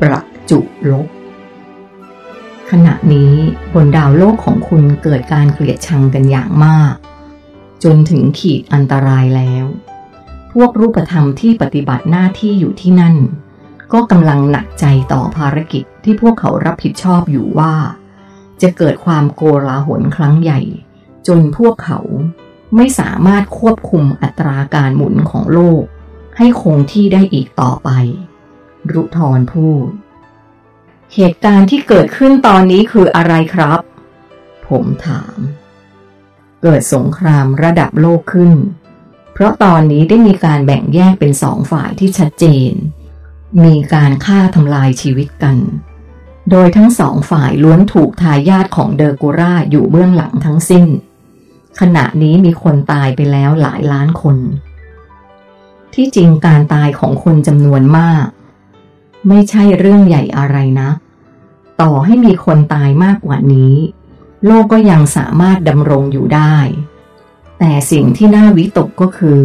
ประจุลบ ขณะนี้บนดาวโลกของคุณเกิดการเกลียดชังกันอย่างมาก จนถึงขีดอันตรายแล้ว พวกรูปธรรมที่ปฏิบัติหน้าที่อยู่ที่นั่น ก็กำลังหนักใจต่อภารกิจที่พวกเขารับผิดชอบอยู่ว่า จะเกิดความโกลาหลครั้งใหญ่ จนพวกเขาไม่สามารถควบคุมอัตราการหมุนของโลก ให้คงที่ได้อีกต่อไป รุทรพูด เหตุการณ์ที่เกิดขึ้นตอนนี้คืออะไรครับ ผมถาม เกิดสงครามระดับโลกขึ้น เพราะตอนนี้ได้มีการแบ่งแยกเป็นสองฝ่ายที่ชัดเจน มีการฆ่าทำลายชีวิตกัน โดยทั้งสองฝ่ายล้วนถูกทายาทของเดอร์กูราอยู่เบื้องหลังทั้งสิ้น ขณะนี้มีคนตายไปแล้วหลายล้านคนที่จริงการตายของคนจำนวนมาก ไม่ใช่เรื่องใหญ่อะไรนะ ต่อให้มีคนตายมากกว่านี้ โลกก็ยังสามารถดำรงอยู่ได้ แต่สิ่งที่น่าวิตกก็คือ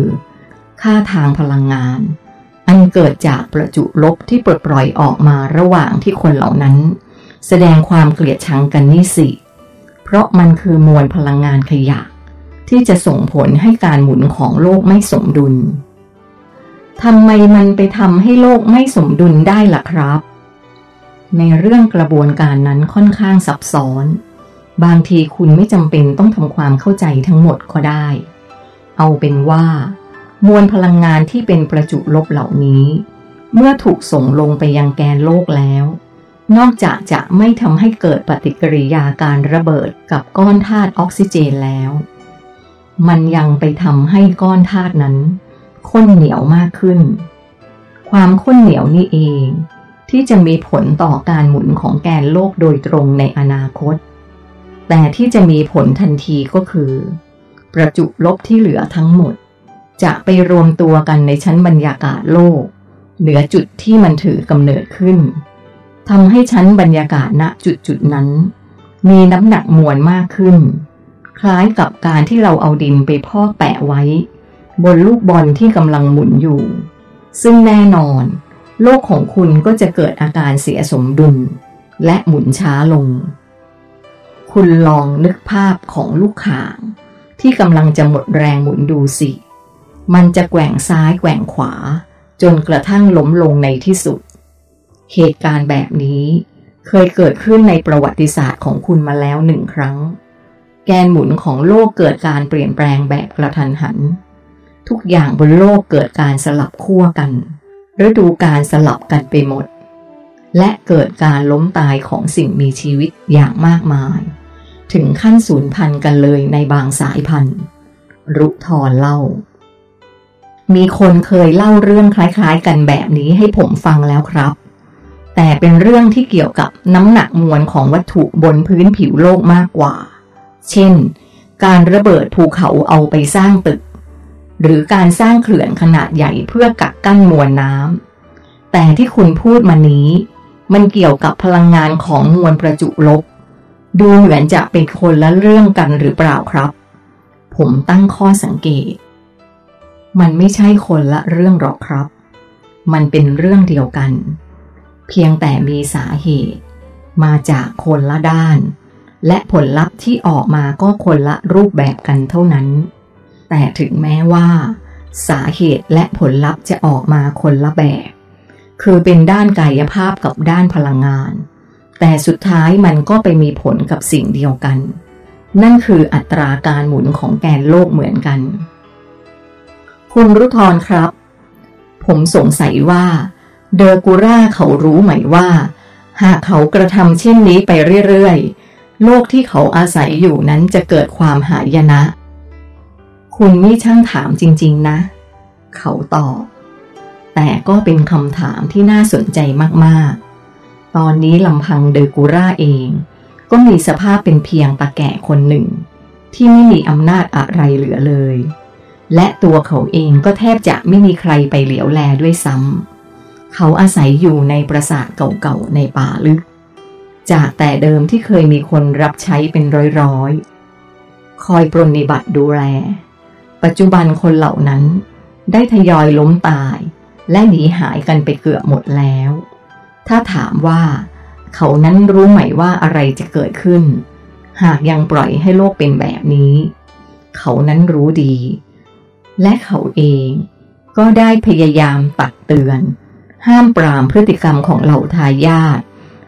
ค่าทางพลังงาน อันเกิดจากประจุลบที่ปลดปล่อยออกมาระหว่างที่คนเหล่านั้น แสดงความเกลียดชังกันนี่สิ เพราะมันคือมวลพลังงานขยะ ที่จะส่งผลให้การหมุนของโลกไม่สมดุล ทำไมมันไปทำให้โลกไม่สมดุลได้ล่ะครับ ในเรื่องกระบวนการนั้นค่อนข้างซับซ้อน บางทีคุณไม่จำเป็นต้องทำความเข้าใจทั้งหมดก็ได้ เอาเป็นว่า มวลพลังงานที่เป็นประจุลบเหล่านี้ เมื่อถูกส่งลงไปยังแกนโลกแล้ว นอกจากจะไม่ทำให้เกิดปฏิกิริยาการระเบิดกับก้อนธาตุออกซิเจนแล้ว มันยังไปทำให้ก้อนธาตุนั้น ข้นเหนียวมากขึ้น ความข้นเหนียวนี่เอง ที่จะมีผลต่อการหมุนของแกนโลกโดยตรงในอนาคต แต่ที่จะมีผลทันทีก็คือ ประจุลบที่เหลือทั้งหมด จะไปรวมตัวกันในชั้นบรรยากาศโลก เหนือจุดที่มันถือกำเนิดขึ้นทำให้ชั้นบรรยากาศณจุดจุดนั้น มีน้ำหนักมวลมากขึ้น คล้ายกับการที่เราเอาดินไปพอกแปะไว้ บนลูกบอลที่กำลังหมุนอยู่ ซึ่งแน่นอน โลกของคุณก็จะเกิดอาการเสียสมดุล และหมุนช้าลง คุณลองนึกภาพของลูกข่าง ที่กำลังจะหมดแรงหมุนดูสิ มันจะแกว่งซ้ายแกว่งขวา จนกระทั่งล้มลงในที่สุด เหตุการณ์แบบนี้เคยเกิดขึ้นในประวัติศาสตร์ของคุณมาแล้วหนึ่งครั้ง แกนหมุนของโลกเกิดการเปลี่ยนแปลงแบบกระทันหัน ทุกอย่างบนโลกเกิดการสลับขั้วกันฤดูการสลับกันไปหมด และเกิดการล้มตายของสิ่งมีชีวิตอย่างมากมาย ถึงขั้นสูญพันธุ์กันเลยในบางสายพันธุ์ รุทรเล่า มีคนเคยเล่าเรื่องคล้ายๆ กันแบบนี้ให้ผมฟังแล้วครับ แต่เป็นเรื่องที่เกี่ยวกับน้ำหนักมวลของวัตถุบนพื้นผิวโลกมากกว่า เช่น การระเบิดภูเขาเอาไปสร้างตึก หรือการสร้างเขื่อนขนาดใหญ่เพื่อกักกั้นมวลน้ำแต่ที่คุณพูดมานี้ มันเกี่ยวกับพลังงานของมวลประจุลบ ดูเหมือนจะเป็นคนละเรื่องกันหรือเปล่าครับ ผมตั้งข้อสังเกต มันไม่ใช่คนละเรื่องหรอกครับ มันเป็นเรื่องเดียวกัน เพียงแต่มีสาเหตุ มาจากคนละด้าน และผลลัพธ์ที่ออกมาก็คนละรูปแบบกันเท่านั้น แต่ถึงแม้ว่า สาเหตุและผลลัพธ์จะออกมาคนละแบบ คือเป็นด้านกายภาพกับด้านพลังงาน แต่สุดท้ายมันก็ไปมีผลกับสิ่งเดียวกัน นั่นคืออัตราการหมุนของแกนโลกเหมือนกัน คุณรุทรครับ ผมสงสัยว่า เดอร์กูร่าเขารู้ไหมว่า หากเขากระทำเช่นนี้ไปเรื่อยๆ โลกที่เขาอาศัยอยู่นั้นจะเกิดความหายนะ คุณนี่ช่างถามจริง ๆ นะ เขาตอบ แต่ก็เป็นคำถามที่น่าสนใจมากๆ ตอนนี้ลำพังเดอกูร่าเอง ก็มีสภาพเป็นเพียงตาแก่คนหนึ่ง ที่ไม่มีอำนาจอะไรเหลือเลย และตัวเขาเองก็แทบจะไม่มีใครไปเหลียวแลด้วยซ้ำ เขาอาศัยอยู่ในปราสาทเก่าๆ ในป่าลึก จากแต่เดิมที่เคยมีคนรับใช้เป็นร้อยๆคอยปรนนิบัติดูแล ปัจจุบันคนเหล่านั้น ได้ทยอยล้มตาย และหนีหายกันไปเกือบหมดแล้ว ถ้าถามว่า เขานั้นรู้ไหมว่าอะไรจะเกิดขึ้น หากยังปล่อยให้โลกเป็นแบบนี้ เขานั้นรู้ดี และเขาเองก็ได้พยายามตักเตือน ห้ามปรามพฤติกรรมของเหล่าทายาท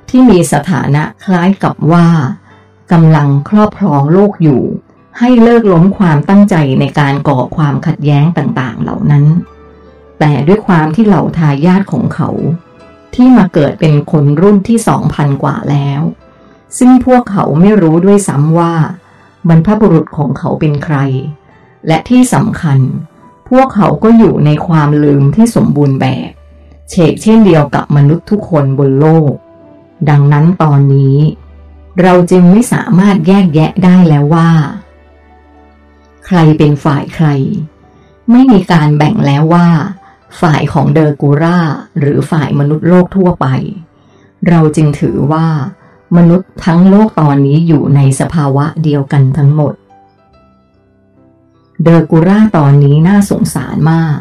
ที่มีสถานะคล้ายกับว่ากำลังครอบครองโลกอยู่ ให้เลิกล้มความตั้งใจในการก่อความขัดแย้งต่างๆ เหล่านั้น แต่ด้วยความที่เหล่าทายาทของเขา ที่มาเกิดเป็นคนรุ่นที่สองพันกว่าแล้ว ซึ่งพวกเขาไม่รู้ด้วยซ้ำว่าบรรพบุรุษของเขาเป็นใคร และที่สำคัญ พวกเขาก็อยู่ในความลืมที่สมบูรณ์แบบเฉกเช่นเดียวกับมนุษย์ทุกคนบนโลก ดังนั้นตอนนี้ เราจึงไม่สามารถแยกแยะได้แล้วว่า ใครเป็นฝ่ายใคร ไม่มีการแบ่งแล้วว่า ฝ่ายของเดอร์กูราหรือฝ่ายมนุษย์โลกทั่วไป เราจึงถือว่า มนุษย์ทั้งโลกตอนนี้อยู่ในสภาวะเดียวกันทั้งหมด เดอร์กูราตอนนี้น่าสงสารมาก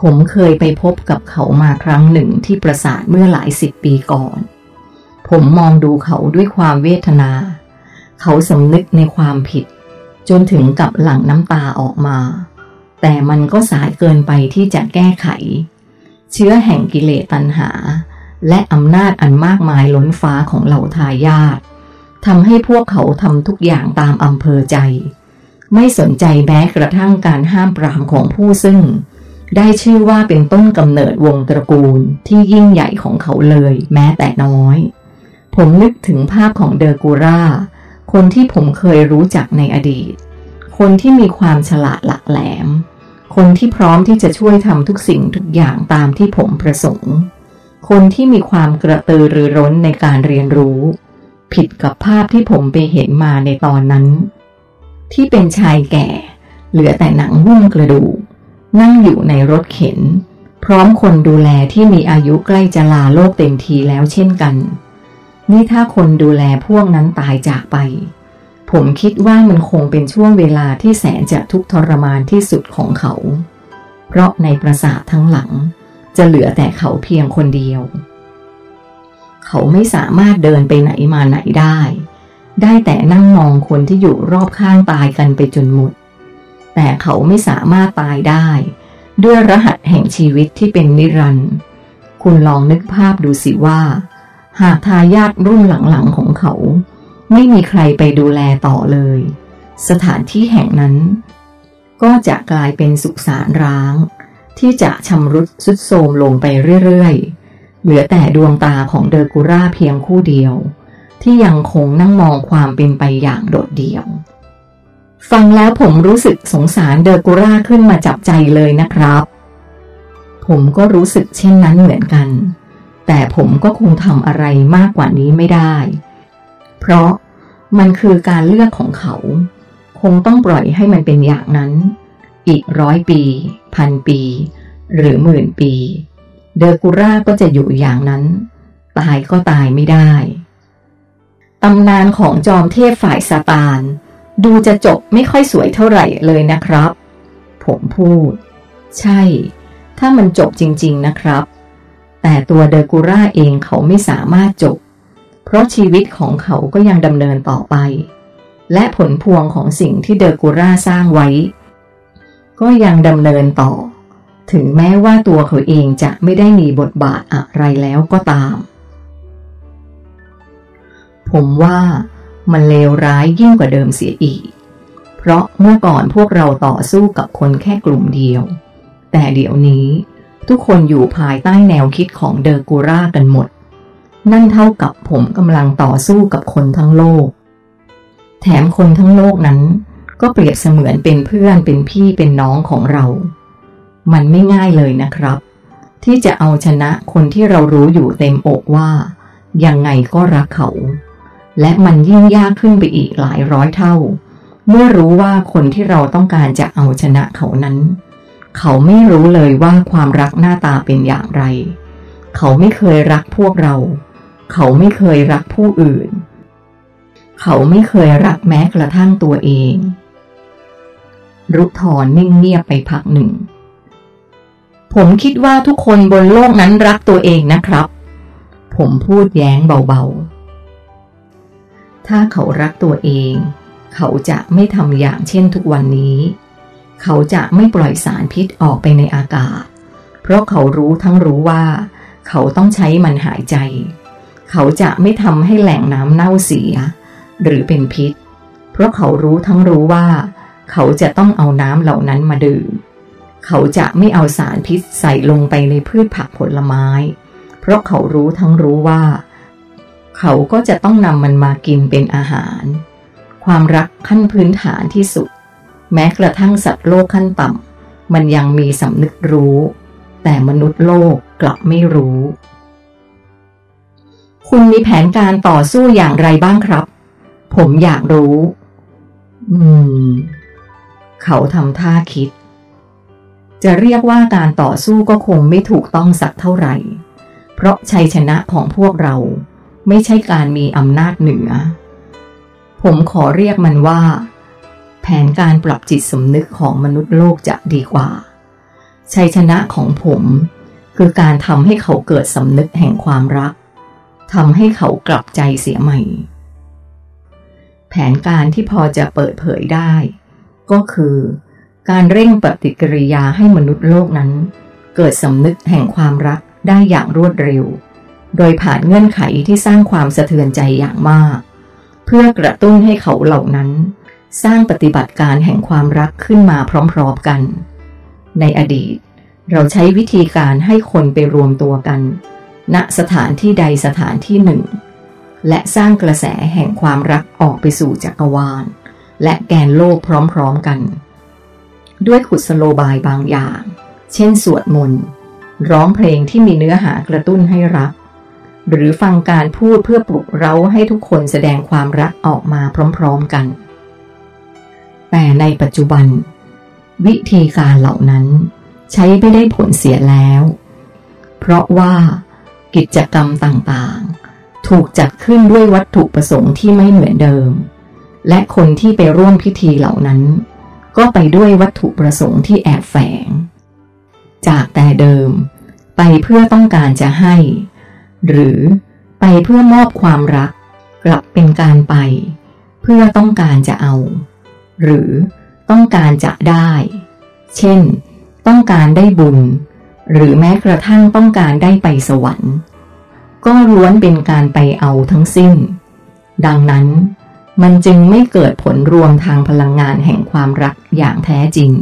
ผมเคยไปพบกับเขามาครั้งหนึ่งที่ปราสาทเมื่อหลายสิบปีก่อน ผมมองดูเขาด้วยความเวทนา เขาสำนึกในความผิด จนถึงกับหลั่งน้ำตาออกมา แต่มันก็สายเกินไปที่จะแก้ไข เชื้อแห่งกิเลสตัณหา และอำนาจอันมากมายล้นฟ้าของเหล่าทายาททำให้พวกเขาทำทุกอย่างตามอำเภอใจ ไม่สนใจแม้กระทั่งการห้ามปรามของผู้ซึ่ง ได้ชื่อว่าเป็นต้นกำเนิดวงตระกูลที่ยิ่งใหญ่ของเขาเลย แม้แต่น้อย ผมนึกถึงภาพของเดอร์กูรา คนที่ผมเคยรู้จักในอดีต คนที่มีความฉลาดหลักแหลม คนที่พร้อมที่จะช่วยทำทุกสิ่งทุกอย่างตามที่ผมประสงค์ คนที่มีความกระตือรือร้นในการเรียนรู้ ผิดกับภาพที่ผมไปเห็นมาในตอนนั้น ที่เป็นชายแก่ เหลือแต่หนังหุ้มกระดูกนั่งอยู่ในรถเข็น พร้อมคนดูแลที่มีอายุใกล้จะลาโลกเต็มทีแล้วเช่นกัน นี่ถ้าคนดูแลพวกนั้นตายจากไป ผมคิดว่ามันคงเป็นช่วงเวลาที่แสนจะทุกทรมานที่สุดของเขา เพราะในปราสาททั้งหลัง จะเหลือแต่เขาเพียงคนเดียว เขาไม่สามารถเดินไปไหนมาไหนได้ ได้แต่นั่งมองคนที่อยู่รอบข้างตายกันไปจนหมด แต่เขาไม่สามารถตายได้ ด้วยรหัสแห่งชีวิตที่เป็นนิรันดร์คุณลองนึกภาพดูสิว่า หากทายาทรุ่นหลังๆของเขา ไม่มีใครไปดูแลต่อเลย สถานที่แห่งนั้น ก็จะกลายเป็นสุสานร้าง ที่จะชำรุดสุดโทรมลงไปเรื่อยๆ เหลือแต่ดวงตาของเดอร์กูราเพียงคู่เดียว ที่ยังคงนั่งมองความเป็นไปอย่างโดดเดี่ยว ฟังแล้วผมรู้สึกสงสารเดอร์กูราขึ้นมาจับใจเลยนะครับ ผมก็รู้สึกเช่นนั้นเหมือนกัน แต่ผมก็คงทำอะไรมากกว่านี้ไม่ได้ เพราะมันคือการเลือกของเขา คงต้องปล่อยให้มันเป็นอย่างนั้น อีกร้อยปี พันปี หรือหมื่นปี เดอร์กูราก็จะอยู่อย่างนั้น ตายก็ตายไม่ได้ตำนานของจอมเทพฝ่ายซาตาน ดูจะจบไม่ค่อยสวยเท่าไหร่เลยนะครับ ผมพูด ใช่ ถ้ามันจบจริง ๆนะครับ แต่ตัวเดอร์กูร่าเองเขาไม่สามารถจบ เพราะชีวิตของเขาก็ยังดำเนินต่อไป และผลพวงของสิ่งที่เดอร์กูร่าสร้างไว้ ก็ยังดำเนินต่อ ถึงแม้ว่าตัวเขาเองจะไม่ได้มีบทบาทอะไรแล้วก็ตาม ผมว่ามันเลวร้ายยิ่งกว่าเดิมเสียอีก เพราะเมื่อก่อนพวกเราต่อสู้กับคนแค่กลุ่มเดียว แต่เดี๋ยวนี้ ทุกคนอยู่ภายใต้แนวคิดของเดอร์กูรากันหมด นั่นเท่ากับผมกำลังต่อสู้กับคนทั้งโลก แถมคนทั้งโลกนั้น ก็เปรียบเสมือนเป็นเพื่อนเป็นพี่เป็นน้องของเรา มันไม่ง่ายเลยนะครับ ที่จะเอาชนะคนที่เรารู้อยู่เต็มอกว่า ยังไงก็รักเขา และมันยิ่งยากขึ้นไปอีกหลายร้อยเท่า เมื่อรู้ว่าคนที่เราต้องการจะเอาชนะเขานั้น เขาไม่รู้เลยว่าความรักหน้าตาเป็นอย่างไร เขาไม่เคยรักพวกเรา เขาไม่เคยรักผู้อื่น เขาไม่เคยรักแม้กระทั่งตัวเอง รุทอนนิ่งเงียบไปพักหนึ่ง ผมคิดว่าทุกคนบนโลกนั้นรักตัวเองนะครับ ผมพูดแย้งเบาๆ ถ้าเขารักตัวเอง เขาจะไม่ทำอย่างเช่นทุกวันนี้ เขาจะไม่ปล่อยสารพิษออกไปในอากาศ เพราะเขารู้ทั้งรู้ว่า เขาต้องใช้มันหายใจ เขาจะไม่ทำให้แหล่งน้ำเน่าเสีย หรือเป็นพิษ เพราะเขารู้ทั้งรู้ว่า เขาจะต้องเอาน้ำเหล่านั้นมาดื่ม เขาจะไม่เอาสารพิษใส่ลงไปในพืชผักผลไม้ เพราะเขารู้ทั้งรู้ว่า เขาก็จะต้องนำมันมากินเป็นอาหาร ความรักขั้นพื้นฐานที่สุด แม้กระทั่งสัตว์โลกขั้นต่ำมันยังมีสำนึกรู้ แต่มนุษย์โลกกลับไม่รู้ คุณมีแผนการต่อสู้อย่างไรบ้างครับ ผมอยากรู้ อืม เขาทำท่าคิด จะเรียกว่าการต่อสู้ก็คงไม่ถูกต้องสักเท่าไหร่ เพราะชัยชนะของพวกเราไม่ใช่การมีอำนาจเหนือ ผมขอเรียกมันว่า แผนการปรับจิตสำนึกของมนุษย์โลกจะดีกว่า ชัยชนะของผม คือการทำให้เขาเกิดสำนึกแห่งความรักทำให้เขากลับใจเสียใหม่ แผนการที่พอจะเปิดเผยได้ ก็คือ การเร่งปฏิกิริยาให้มนุษย์โลกนั้น เกิดสำนึกแห่งความรักได้อย่างรวดเร็ว โดยผ่านเงื่อนไขที่สร้างความสะเทือนใจอย่างมาก เพื่อกระตุ้นให้เขาเหล่านั้น สร้างปฏิบัติการแห่งความรักขึ้นมาพร้อมๆกัน ในอดีต เราใช้วิธีการให้คนไปรวมตัวกัน ณสถานที่ใดสถานที่หนึ่ง และสร้างกระแสแห่งความรักออกไปสู่จักรวาล และแกนโลกพร้อมๆกัน ด้วยขุดสโลบายบางอย่าง เช่นสวดมนต์ร้องเพลงที่มีเนื้อหากระตุ้นให้รัก หรือฟังการพูดเพื่อปลุกเร้าให้ทุกคนแสดงความรักออกมาพร้อม ๆกัน แต่ในปัจจุบัน วิธีการเหล่านั้นใช้ไม่ได้ผลเสียแล้ว เพราะว่ากิจกรรมต่างๆ ถูกจัดขึ้นด้วยวัตถุประสงค์ที่ไม่เหมือนเดิม และคนที่ไปร่วมพิธีเหล่านั้น ก็ไปด้วยวัตถุประสงค์ที่แอบแฝง จากแต่เดิม ไปเพื่อต้องการจะให้ หรือไปเพื่อมอบความรัก กลับเป็นการไป เพื่อต้องการจะเอา หรือต้องการจะได้ เช่น ต้องการได้บุญ หรือแม้กระทั่งต้องการได้ไปสวรรค์ ก็ล้วนเป็นการไปเอาทั้งสิ้น ดังนั้นมันจึงไม่เกิดผลรวมทางพลังงานแห่งความรักอย่างแท้จริง